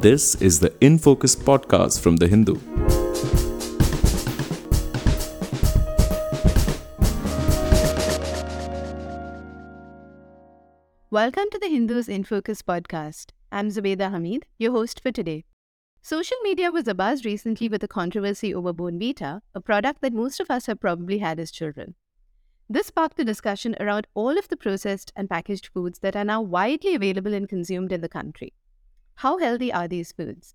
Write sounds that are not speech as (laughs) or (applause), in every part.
This is the In Focus podcast from The Hindu. Welcome to the Hindus in Focus podcast. I'm Zubeda Hamid, your host for today. Social media was abuzz recently with a controversy over Bournvita, a product that most of us have probably had as children. This sparked a discussion around all of the processed and packaged foods that are now widely available and consumed in the country. How healthy are these foods?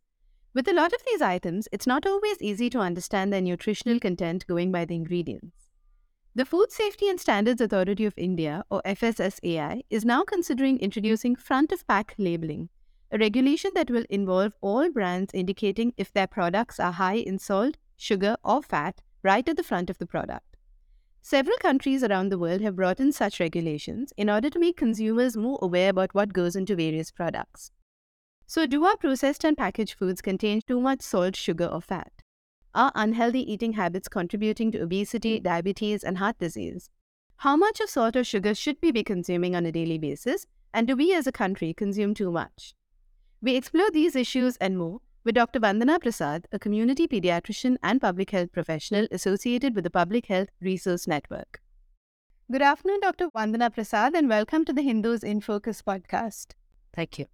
With a lot of these items, it's not always easy to understand their nutritional content going by the ingredients. The Food Safety and Standards Authority of India, or FSSAI, is now considering introducing front of pack labeling, a regulation that will involve all brands indicating if their products are high in salt, sugar, or fat right at the front of the product. Several countries around the world have brought in such regulations in order to make consumers more aware about what goes into various products. So, do our processed and packaged foods contain too much salt, sugar, or fat? Are unhealthy eating habits contributing to obesity, diabetes, and heart disease? How much of salt or sugar should we be consuming on a daily basis? And do we as a country consume too much? We explore these issues and more with Dr. Vandana Prasad, a community pediatrician and public health professional associated with the Public Health Resource Network. Good afternoon, Dr. Vandana Prasad, and welcome to the Hindus in Focus podcast. Thank you.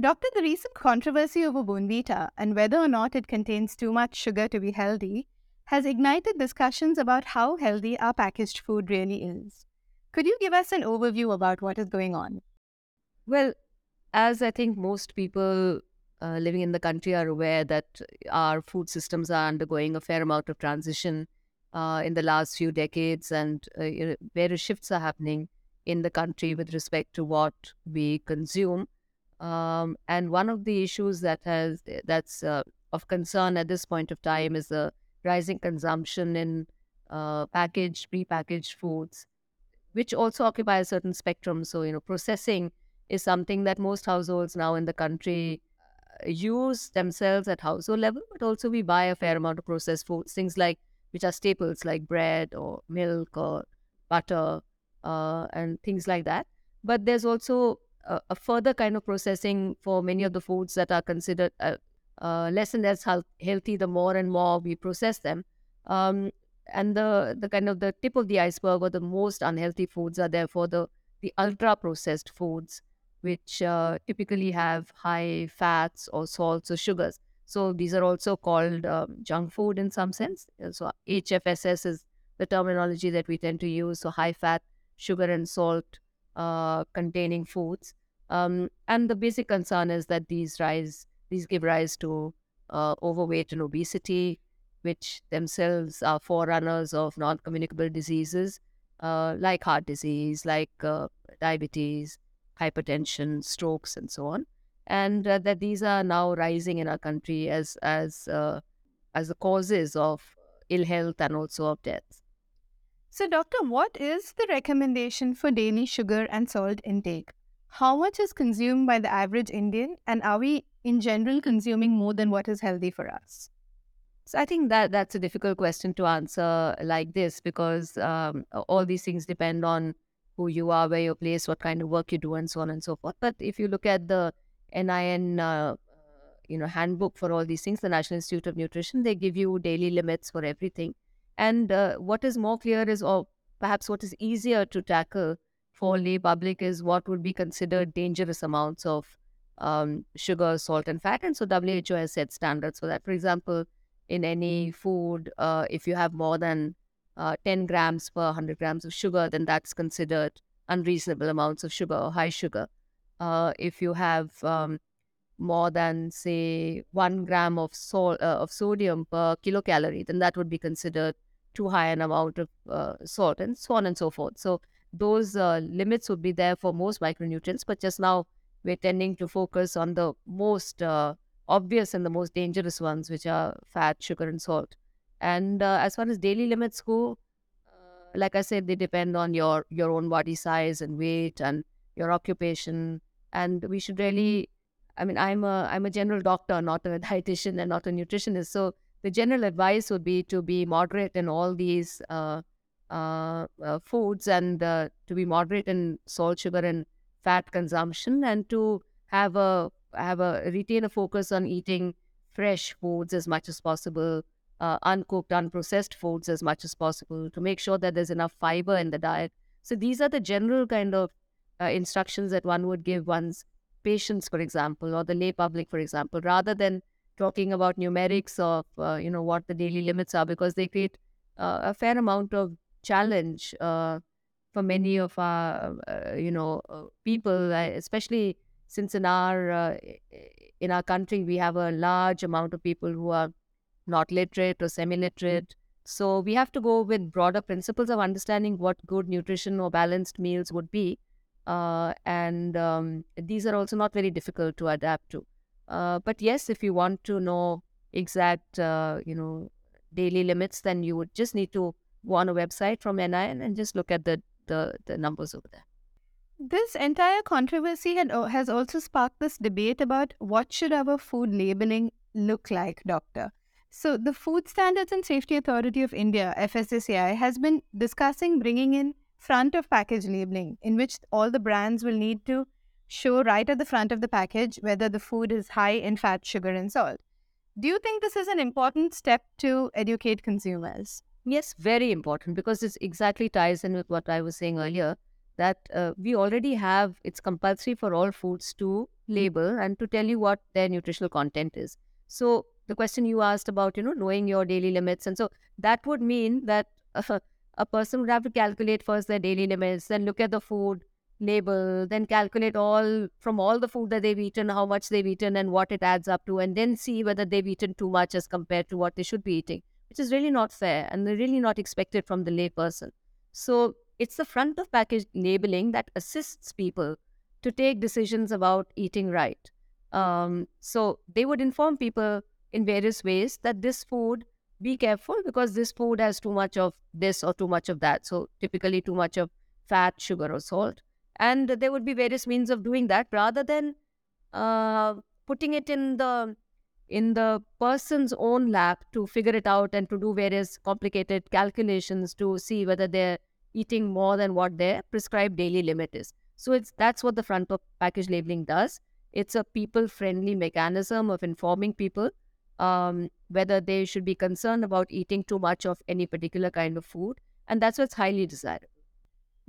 Doctor, the recent controversy over Bournvita and whether or not it contains too much sugar to be healthy has ignited discussions about how healthy our packaged food really is. Could you give us an overview about what is going on? Well, as I think most people uh, living in the country are aware that our food systems are undergoing a fair amount of transition uh, in the last few decades, and uh, various shifts are happening in the country with respect to what we consume. Um, and one of the issues that has that's uh, of concern at this point of time is the rising consumption in uh, packaged, prepackaged foods, which also occupy a certain spectrum. So, you know, processing is something that most households now in the country uh, use themselves at household level, but also we buy a fair amount of processed foods, things like which are staples like bread or milk or butter uh, and things like that. But there's also a, a, further kind of processing for many of the foods that are considered uh, uh, less and less healthy the more and more we process them. Um, and the, the kind of the tip of the iceberg or the most unhealthy foods are therefore the, the ultra processed foods, which uh, typically have high fats or salts or sugars. So these are also called um, junk food in some sense. So HFSS is the terminology that we tend to use. So high fat, sugar and salt uh, containing foods. Um, and the basic concern is that these rise, these give rise to uh, overweight and obesity, which themselves are forerunners of non-communicable diseases uh, like heart disease, like uh, diabetes, hypertension, strokes, and so on. And uh, that these are now rising in our country as as as the causes of ill health and also of death. So, doctor, what is the recommendation for daily sugar and salt intake? How much is consumed by the average Indian, and are we in general consuming more than what is healthy for us? So I think that that's a difficult question to answer like this because um, all these things depend on who you are, where you're placed, what kind of work you do, and so on and so forth. But if you look at the NIN, uh, you know, handbook for all these things, the National Institute of Nutrition, they give you daily limits for everything. And uh, what is more clear is, or perhaps what is easier to tackle for lay public is what would be considered dangerous amounts of um, sugar, salt, and fat. And so WHO has set standards for that. For example, in any food, uh, if you have more than uh, 10 grams per 100 grams of sugar, then that's considered unreasonable amounts of sugar or high sugar. Uh, if you have um, more than say one gram of salt uh, of sodium per kilocalorie, then that would be considered too high an amount of uh, salt and so on and so forth. So those uh, limits would be there for most micronutrients, but just now we're tending to focus on the most uh, obvious and the most dangerous ones, which are fat, sugar, and salt. And uh, as far as daily limits go, uh, like I said, they depend on your your own body size and weight and your occupation. And we should really, I mean, I'm a I'm a general doctor, not a (laughs) dietitian and not a nutritionist, so the general advice would be to be moderate in all these uh, uh, uh, foods and uh, to be moderate in salt, sugar, and fat consumption, and to have a have a retain a focus on eating fresh foods as much as possible, uh, uncooked, unprocessed foods as much as possible, to make sure that there's enough fiber in the diet. So these are the general kind of uh, instructions that one would give one's patients, for example, or the lay public, for example, rather than talking about numerics of uh, you know what the daily limits are, because they create uh, a fair amount of challenge uh, for many of our uh, you know uh, people, especially since in our uh, in our country we have a large amount of people who are not literate or semi-literate. So we have to go with broader principles of understanding what good nutrition or balanced meals would be uh, and um, these are also not very difficult to adapt to. Uh, but yes, if you want to know exact, uh, you know, daily limits, then you would just need to go on a website from NIN and just look at the the, the numbers over there. This entire controversy had, has also sparked this debate about what should our food labeling look like, doctor. So the Food Standards and Safety Authority of India, FSSAI, has been discussing bringing in front of package labeling, in which all the brands will need to show right at the front of the package whether the food is high in fat, sugar, and salt. Do you think this is an important step to educate consumers? Yes, very important because this exactly ties in with what I was saying earlier that uh, we already have it's compulsory for all foods to label and to tell you what their nutritional content is. So the question you asked about, you know, knowing your daily limits, and so that would mean that uh, (laughs) a person would have to calculate first their daily limits, then look at the food label, then calculate all from all the food that they've eaten, how much they've eaten and what it adds up to, and then see whether they've eaten too much as compared to what they should be eating, which is really not fair and really not expected from the layperson. So it's the front of package labeling that assists people to take decisions about eating right. Um, so they would inform people in various ways that this food be careful because this food has too much of this or too much of that. So, typically, too much of fat, sugar, or salt. And there would be various means of doing that rather than uh, putting it in the in the person's own lap to figure it out and to do various complicated calculations to see whether they're eating more than what their prescribed daily limit is. So it's that's what the front of package labeling does. It's a people friendly mechanism of informing people um, whether they should be concerned about eating too much of any particular kind of food. And that's what's highly desirable.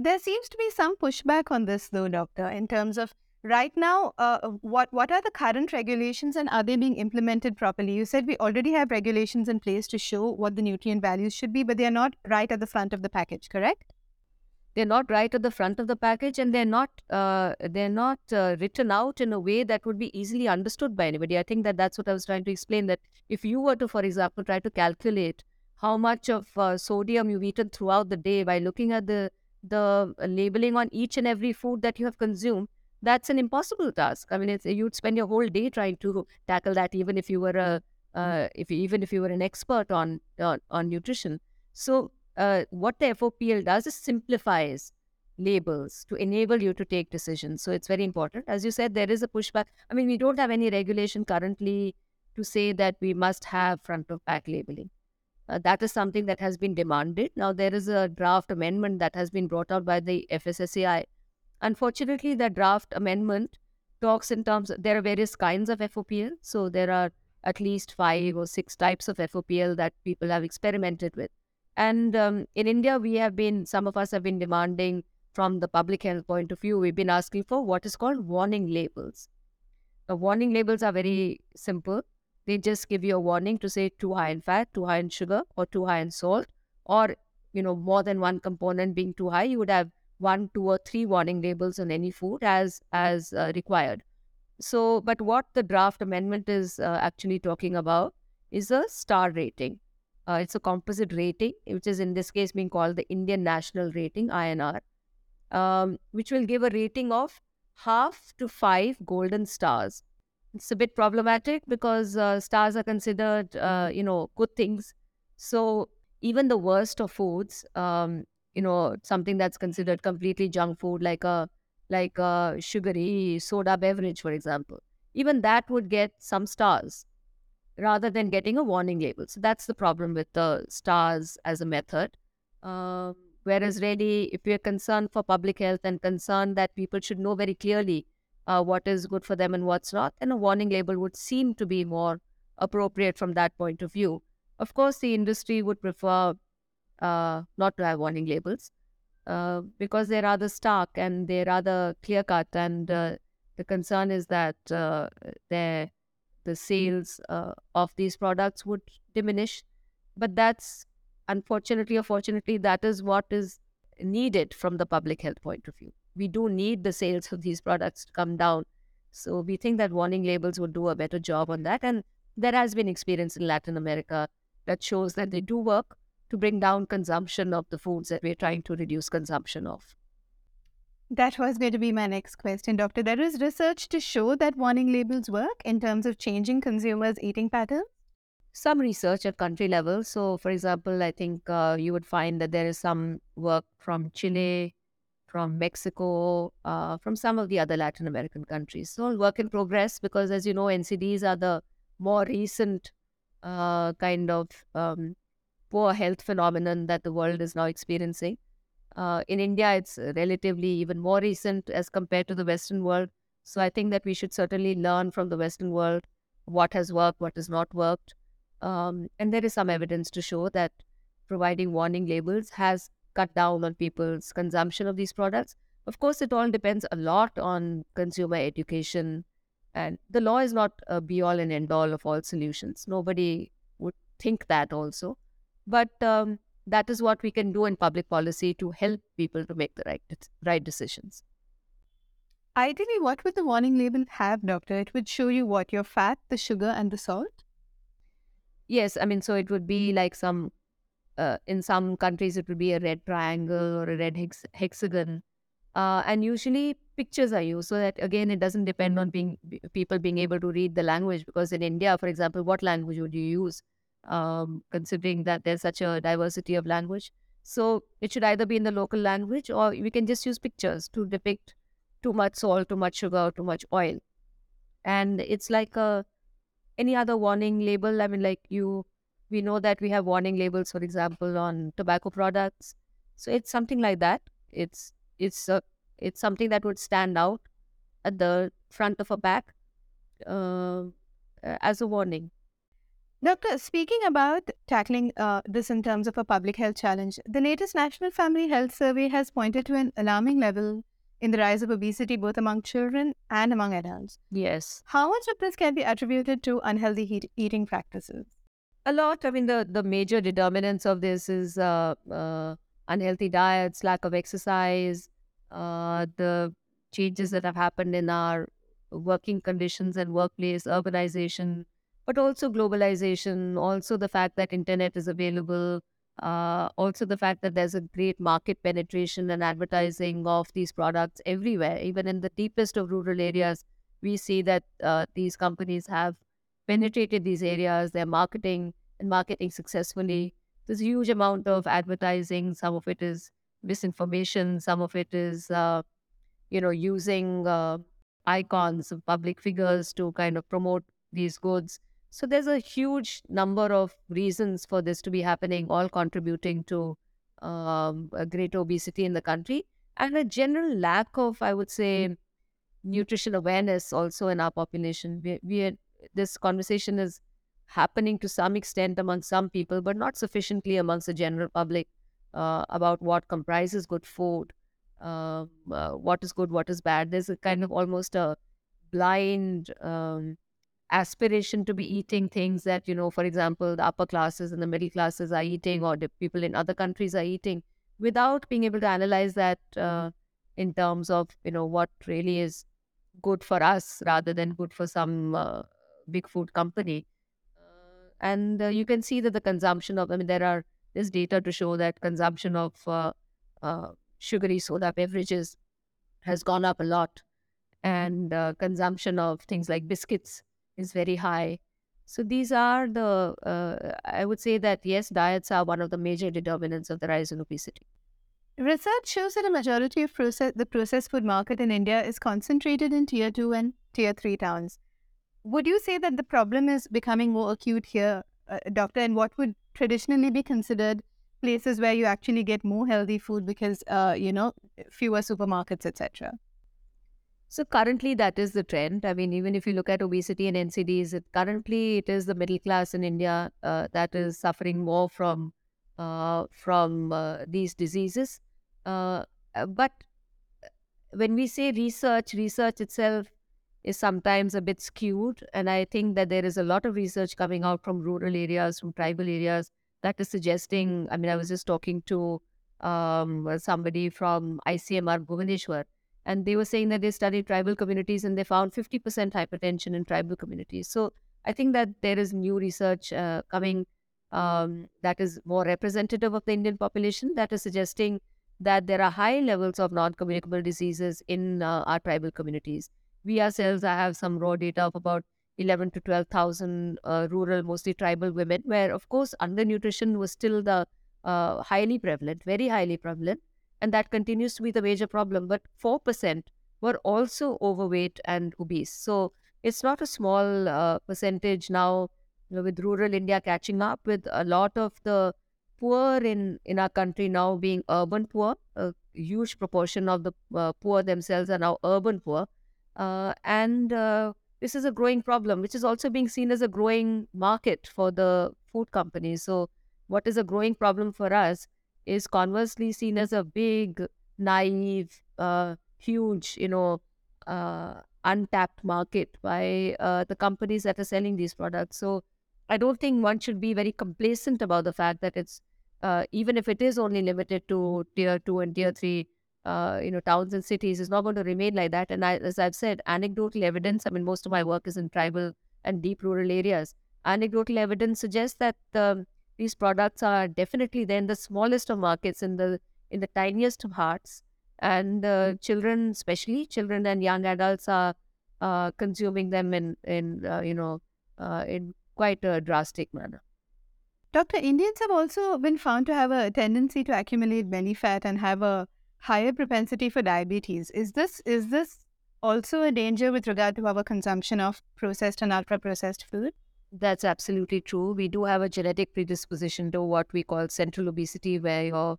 There seems to be some pushback on this, though, doctor, in terms of right now, uh, what, what are the current regulations and are they being implemented properly? You said we already have regulations in place to show what the nutrient values should be, but they are not right at the front of the package, correct? they're not right at the front of the package and they're not uh, they're not uh, written out in a way that would be easily understood by anybody i think that that's what i was trying to explain that if you were to for example try to calculate how much of uh, sodium you've eaten throughout the day by looking at the the labeling on each and every food that you have consumed that's an impossible task i mean it's you'd spend your whole day trying to tackle that even if you were a uh, if you, even if you were an expert on on, on nutrition so uh, what the FOPL does is simplifies labels to enable you to take decisions. So it's very important. As you said, there is a pushback. I mean, we don't have any regulation currently to say that we must have front of pack labeling. Uh, that is something that has been demanded. Now, there is a draft amendment that has been brought out by the FSSAI. Unfortunately, the draft amendment talks in terms, there are various kinds of FOPL. So there are at least five or six types of FOPL that people have experimented with. And um, in India, we have been, some of us have been demanding from the public health point of view, we've been asking for what is called warning labels. Warning labels are very simple. They just give you a warning to say too high in fat, too high in sugar, or too high in salt, or you know more than one component being too high. You would have one, two, or three warning labels on any food as as uh, required. So, but what the draft amendment is uh, actually talking about is a star rating. Uh, it's a composite rating, which is in this case being called the Indian National Rating (INR), um, which will give a rating of half to five golden stars. It's a bit problematic because uh, stars are considered, uh, you know, good things. So even the worst of foods, um, you know, something that's considered completely junk food, like a like a sugary soda beverage, for example, even that would get some stars rather than getting a warning label. So that's the problem with the stars as a method. Um, whereas, really, if we're concerned for public health and concerned that people should know very clearly uh, what is good for them and what's not, And a warning label would seem to be more appropriate from that point of view. Of course, the industry would prefer uh, not to have warning labels uh, because they're rather stark and they're rather clear cut, and uh, the concern is that uh, the sales uh, of these products would diminish. But that's unfortunately or fortunately, that is what is needed from the public health point of view. We do need the sales of these products to come down. So we think that warning labels would do a better job on that. And there has been experience in Latin America that shows that they do work to bring down consumption of the foods that we're trying to reduce consumption of. That was going to be my next question, Doctor. There is research to show that warning labels work in terms of changing consumers' eating patterns. Some research at country level. So, for example, I think uh, you would find that there is some work from Chile, from Mexico, uh, from some of the other Latin American countries. So, work in progress because, as you know, NCDs are the more recent uh, kind of um, poor health phenomenon that the world is now experiencing. Uh, in India, it's relatively even more recent as compared to the Western world. So I think that we should certainly learn from the Western world what has worked, what has not worked. Um, and there is some evidence to show that providing warning labels has cut down on people's consumption of these products. Of course, it all depends a lot on consumer education. And the law is not a be all and end all of all solutions. Nobody would think that also. But um, that is what we can do in public policy to help people to make the right right decisions. Ideally, what would the warning label have, doctor? It would show you what your fat, the sugar, and the salt. Yes, I mean, so it would be like some. Uh, in some countries, it would be a red triangle or a red hex- hexagon, uh, and usually pictures are used so that again it doesn't depend on being people being able to read the language because in India, for example, what language would you use? um, considering that there's such a diversity of language. So it should either be in the local language or we can just use pictures to depict too much salt, too much sugar, too much oil. And it's like a, any other warning label. I mean, like you, we know that we have warning labels, for example, on tobacco products. So it's something like that. It's it's a, it's something that would stand out at the front of a pack uh, as a warning. Doctor, speaking about tackling uh, this in terms of a public health challenge, the latest National Family Health Survey has pointed to an alarming level in the rise of obesity both among children and among adults. Yes. How much of this can be attributed to unhealthy he- eating practices? A lot. I mean, the, the major determinants of this is uh, uh, unhealthy diets, lack of exercise, uh, the changes that have happened in our working conditions and workplace, urbanization, but also globalization, also the fact that internet is available, uh, also the fact that there's a great market penetration and advertising of these products everywhere, even in the deepest of rural areas. We see that uh, these companies have penetrated these areas, they're marketing and marketing successfully. There's a huge amount of advertising. Some of it is misinformation. Some of it is, uh, you know, using uh, icons of public figures to kind of promote these goods. So there's a huge number of reasons for this to be happening, all contributing to um, a great obesity in the country and a general lack of, I would say, nutrition awareness also in our population. We, we are, this conversation is happening to some extent among some people, but not sufficiently amongst the general public uh, about what comprises good food, uh, uh, what is good, what is bad. There's a kind of almost a blind um, aspiration to be eating things that you know for example the upper classes and the middle classes are eating or the people in other countries are eating without being able to analyze that uh, in terms of you know what really is good for us rather than good for some uh, big food company uh, and uh, you can see that the consumption of i mean there are there's data to show that consumption of uh, sugary soda beverages has gone up a lot and consumption of things like biscuits is very high. So these are the, uh, I would say that yes, diets are one of the major determinants of the rise in obesity. Research shows that a majority of process, the processed food market in India is concentrated in tier 2 and tier 3 towns. Would you say that the problem is becoming more acute here, uh, doctor? And what would traditionally be considered places where you actually get more healthy food because, uh, you know, fewer supermarkets, etc.? So currently, that is the trend. I mean, even if you look at obesity and NCDs, it, currently it is the middle class in India uh, that is suffering more from uh, from uh, these diseases. Uh, uh, but when we say research, research itself is sometimes a bit skewed, and I think that there is a lot of research coming out from rural areas, from tribal areas, that is suggesting. I mean, I was just talking to um, somebody from ICMR Bhubaneswar and they were saying that they studied tribal communities and they found 50% hypertension in tribal communities. So I think that there is new research uh, coming um, that is more representative of the Indian population that is suggesting that there are high levels of non-communicable diseases in uh, our tribal communities. We ourselves I have some raw data of about 11 to 12,000 uh, rural, mostly tribal women, where of course undernutrition was still the uh, highly prevalent, very highly prevalent and that continues to be the major problem. But 4% were also overweight and obese. So it's not a small uh, percentage now you know, with rural India catching up with a lot of the poor in, in our country now being urban poor. A huge proportion of the uh, poor themselves are now urban poor. Uh, and uh, this is a growing problem, which is also being seen as a growing market for the food companies. So, what is a growing problem for us is conversely seen as a big, naive, uh, huge, you know, uh, untapped market by uh, the companies that are selling these products. So I don't think one should be very complacent about the fact that it's uh, even if it is only limited to tier two and tier three, uh, you know, towns and cities, is not going to remain like that. And I, as I've said, anecdotal evidence. I mean, most of my work is in tribal and deep rural areas. Anecdotal evidence suggests that um, these products are definitely there in the smallest of markets, in the in the tiniest of haats, and uh, mm-hmm. children, especially children and young adults, are uh, consuming them in in uh, you know uh, in quite a drastic manner. Doctor, Indians have also been found to have a tendency to accumulate belly fat and have a higher propensity for diabetes. Is this is this also a danger with regard to our consumption of processed and ultra processed food? That's absolutely true. We do have a genetic predisposition to what we call central obesity, where your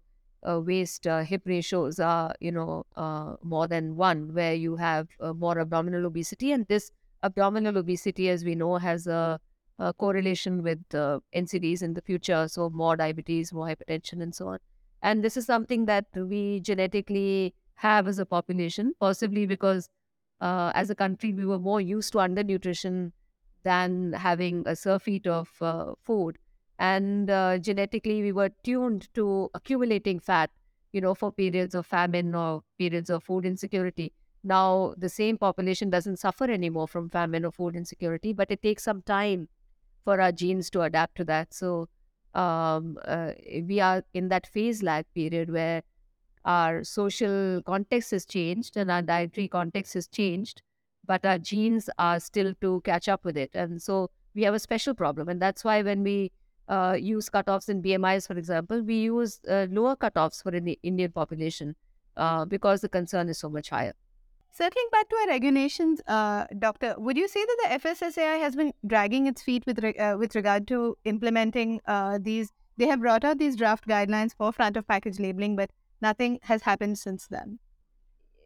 uh, waist uh, hip ratios are, you know, uh, more than one, where you have uh, more abdominal obesity. And this abdominal obesity, as we know, has a, a correlation with uh, NCDs in the future. So, more diabetes, more hypertension, and so on. And this is something that we genetically have as a population, possibly because uh, as a country, we were more used to undernutrition than having a surfeit of uh, food. And uh, genetically, we were tuned to accumulating fat, you know, for periods of famine or periods of food insecurity. Now, the same population doesn't suffer anymore from famine or food insecurity, but it takes some time for our genes to adapt to that. So, um, uh, we are in that phase lag period where our social context has changed and our dietary context has changed but our genes are still to catch up with it. And so we have a special problem. And that's why when we uh, use cutoffs in BMIs, for example, we use uh, lower cutoffs for the Indian population uh, because the concern is so much higher. Circling back to our regulations, uh, Doctor, would you say that the FSSAI has been dragging its feet with re- uh, with regard to implementing uh, these? They have brought out these draft guidelines for front of package labeling, but nothing has happened since then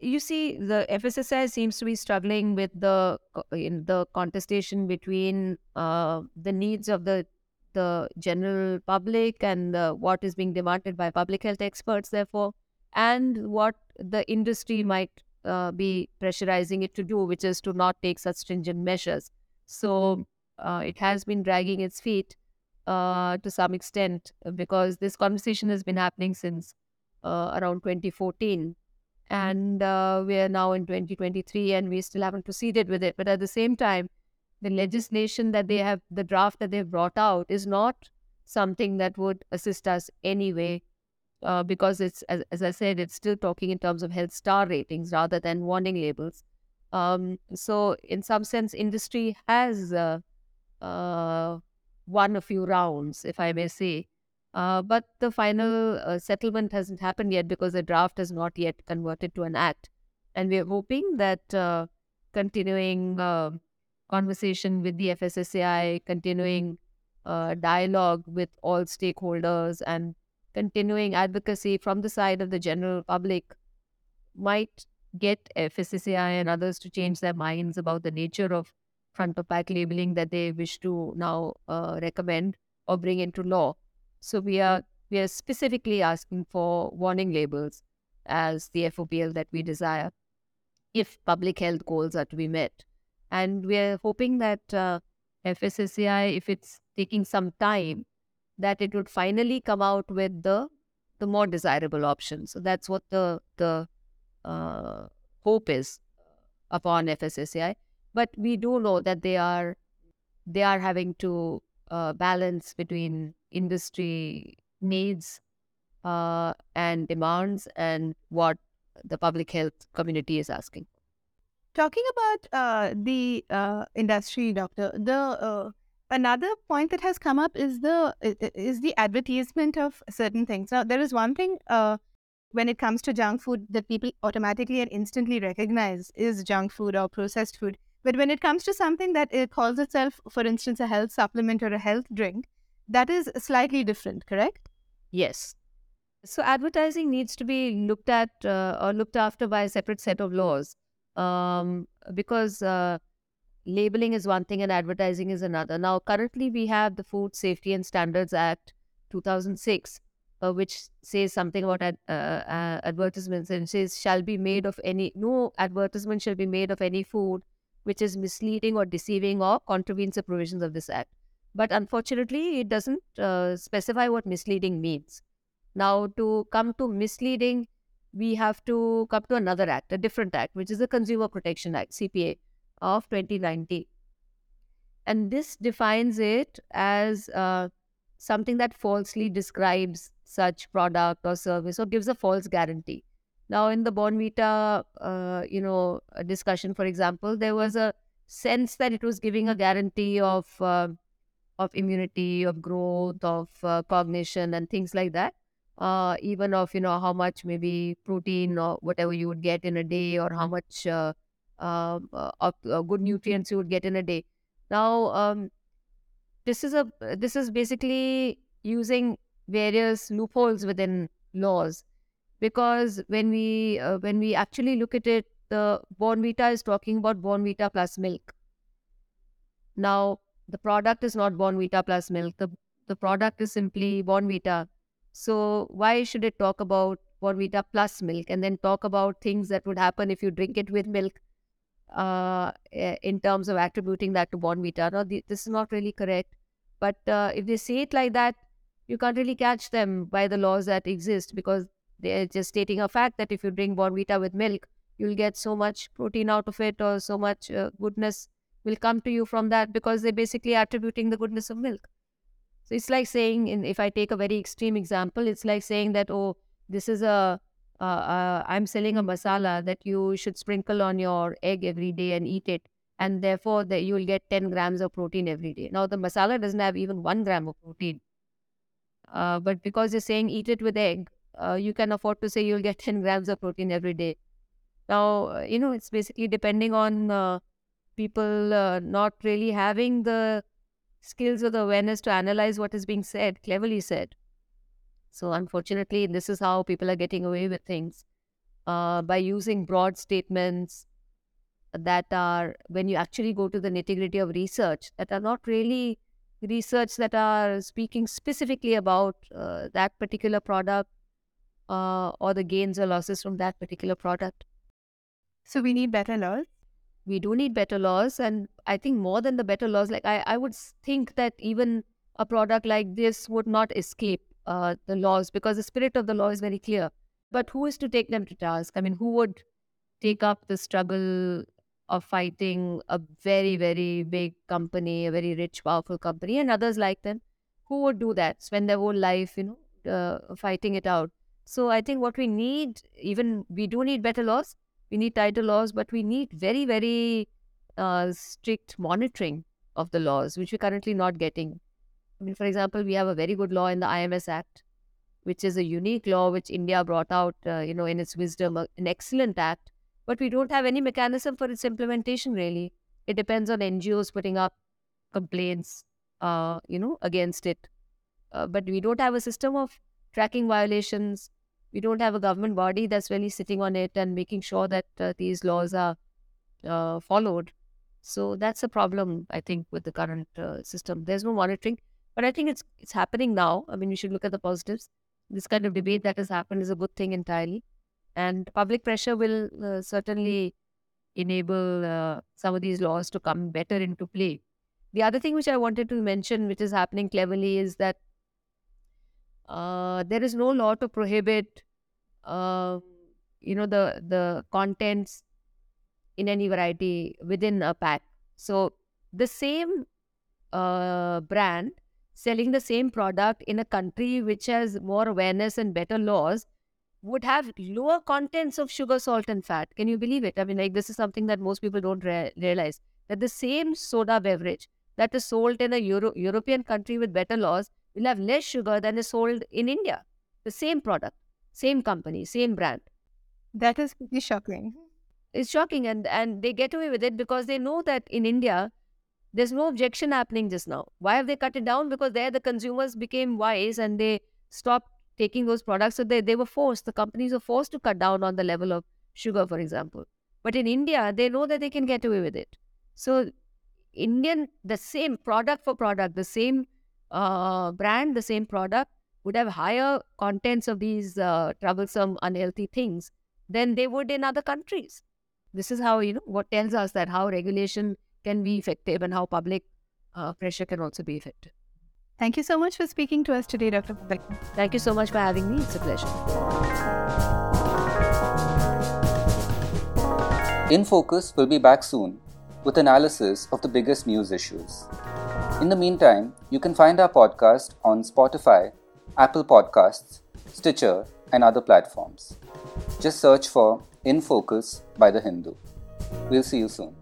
you see, the FSSAI seems to be struggling with the in the contestation between uh, the needs of the the general public and what is being demanded by public health experts, therefore, and what the industry might uh, be pressurizing it to do, which is to not take such stringent measures. So uh, it has been dragging its feet uh, to some extent because this conversation has been happening since uh, around 2014 and uh, we are now in 2023 and we still haven't proceeded with it. But at the same time the legislation that they have the draft that they've brought out is not something that would assist us anyway uh, because it's as, as, i said it's still talking in terms of health star ratings rather than warning labels um, so in some sense industry has uh, uh won a few rounds if i may say uh, but the final uh, settlement hasn't happened yet because the draft has not yet converted to an act. And we're hoping that uh, continuing conversation with the FSSAI, continuing dialogue with all stakeholders, and continuing advocacy from the side of the general public might get FSSAI and others to change their minds about the nature of front of pack labeling that they wish to now uh, recommend or bring into law. So we are we are specifically asking for warning labels as the FOPL that we desire if public health goals are to be met. And we are hoping that uh, FSSAI, if it's taking some time, that it would finally come out with the the more desirable option. So that's what the the uh, hope is upon FSSAI. But we do know that they are they are having to uh, balance between industry needs uh, and demands and what the public health community is asking. Talking about uh, the uh, industry, doctor, the uh, another point that has come up is the is the advertisement of certain things. Now, there is one thing uh, when it comes to junk food that people automatically and instantly recognize is junk food or processed food. But when it comes to something that it calls itself, for instance, a health supplement or a health drink, that is slightly different, correct? Yes. So advertising needs to be looked at uh, or looked after by a separate set of laws um, because uh, labeling is one thing and advertising is another. Now, currently, we have the Food Safety and Standards Act 2006, uh, which says something about ad, uh, uh, advertisements and says shall be made of any no advertisement shall be made of any food which is misleading or deceiving or contravenes the provisions of this act. But unfortunately, it doesn't uh, specify what misleading means. Now, to come to misleading, we have to come to another act, a different act, which is the Consumer Protection Act, CPA, of 2019. And this defines it as uh, something that falsely describes such product or service or gives a false guarantee. Now, in the Bournvita, uh, you know, discussion, for example, there was a sense that it was giving a guarantee of uh, of immunity, of growth, of uh, cognition, and things like that uh, even of you know how much maybe protein or whatever you would get in a day or how much uh, um, uh, of uh, good nutrients you would get in a day. Now um, this is a this is basically using various loopholes within laws because when we uh, when we actually look at it the Bournvita is talking about Bournvita plus milk. Now the product is not Bournvita plus milk. The the product is simply Bournvita so why should it talk about Bournvita plus milk and then talk about things that would happen if you drink it with milk uh, in terms of attributing that to Bournvita? No, this is not really correct. But uh, if they say it like that, you can't really catch them by the laws that exist because they're just stating a fact that if you drink Bournvita with milk, you'll get so much protein out of it or so much uh, goodness will come to you from that because they're basically attributing the goodness of milk. So it's like saying, in, if I take a very extreme example, it's like saying that, oh, this is a, uh, uh, I'm selling a masala that you should sprinkle on your egg every day and eat it. And therefore, that you will get 10 grams of protein every day. Now, the masala doesn't have even one gram of protein. Uh, but because you're saying eat it with egg, uh, you can afford to say you'll get (laughs) 10 grams of protein every day. Now, uh, you know, it's basically depending on uh, people not really having the skills or the awareness to analyze what is being said, cleverly said. So, unfortunately, this is how people are getting away with things uh, by using broad statements that are, when you actually go to the nitty gritty of research, that are not really research that are speaking specifically about uh, that particular product uh, or the gains or losses from that particular product. So, we need better laws? we do need better laws and i think more than the better laws like i, I would think that even a product like this would not escape uh, the laws because the spirit of the law is very clear. But who is to take them to task? I mean who would take up the struggle of fighting a very very big company a very rich powerful company and others like them? Who would do that? Spend their whole life you know uh, fighting it out. So i think what we need even we do need better laws we need tighter laws, but we need very, very uh, strict monitoring of the laws, which we're currently not getting. I mean, for example, we have a very good law in the IMS Act, which is a unique law which India brought out, uh, you know, in its wisdom, uh, an excellent act. But we don't have any mechanism for its implementation, really. It depends on NGOs putting up complaints, uh, you know, against it. Uh, but we don't have a system of tracking violations, we don't have a government body that's really sitting on it and making sure that uh, these laws are uh, followed. So that's a problem, I think, with the current system. There's no monitoring, but I think it's it's happening now. I mean, we should look at the positives. This kind of debate that has happened is a good thing entirely, and public pressure will uh, certainly enable uh, some of these laws to come better into play. The other thing which I wanted to mention, which is happening cleverly, is that uh, there is no law to prohibit, uh, you know, the the contents in any variety within a pack. So the same uh, brand selling the same product in a country which has more awareness and better laws would have lower contents of sugar, salt, and fat. Can you believe it? I mean, like this is something that most people don't re- realize that the same soda beverage that is sold in a Euro- European country with better laws will have less sugar than is sold in India. The same product, same company, same brand. That is pretty shocking. It's shocking, and and they get away with it because they know that in India there's no objection happening just now. Why have they cut it down? Because there the consumers became wise and they stopped taking those products. So they, they were forced, the companies were forced to cut down on the level of sugar, for example. But in India, they know that they can get away with it. So Indian, the same product for product, the same uh, brand, the same product would have higher contents of these uh, troublesome, unhealthy things than they would in other countries. This is how, you know, what tells us that how regulation can be effective and how public uh, pressure can also be effective. Thank you so much for speaking to us today, Dr. Pavlik. Thank you so much for having me. It's a pleasure. In Focus will be back soon with analysis of the biggest news issues. In the meantime, you can find our podcast on Spotify, Apple Podcasts, Stitcher, and other platforms. Just search for In Focus by The Hindu. We'll see you soon.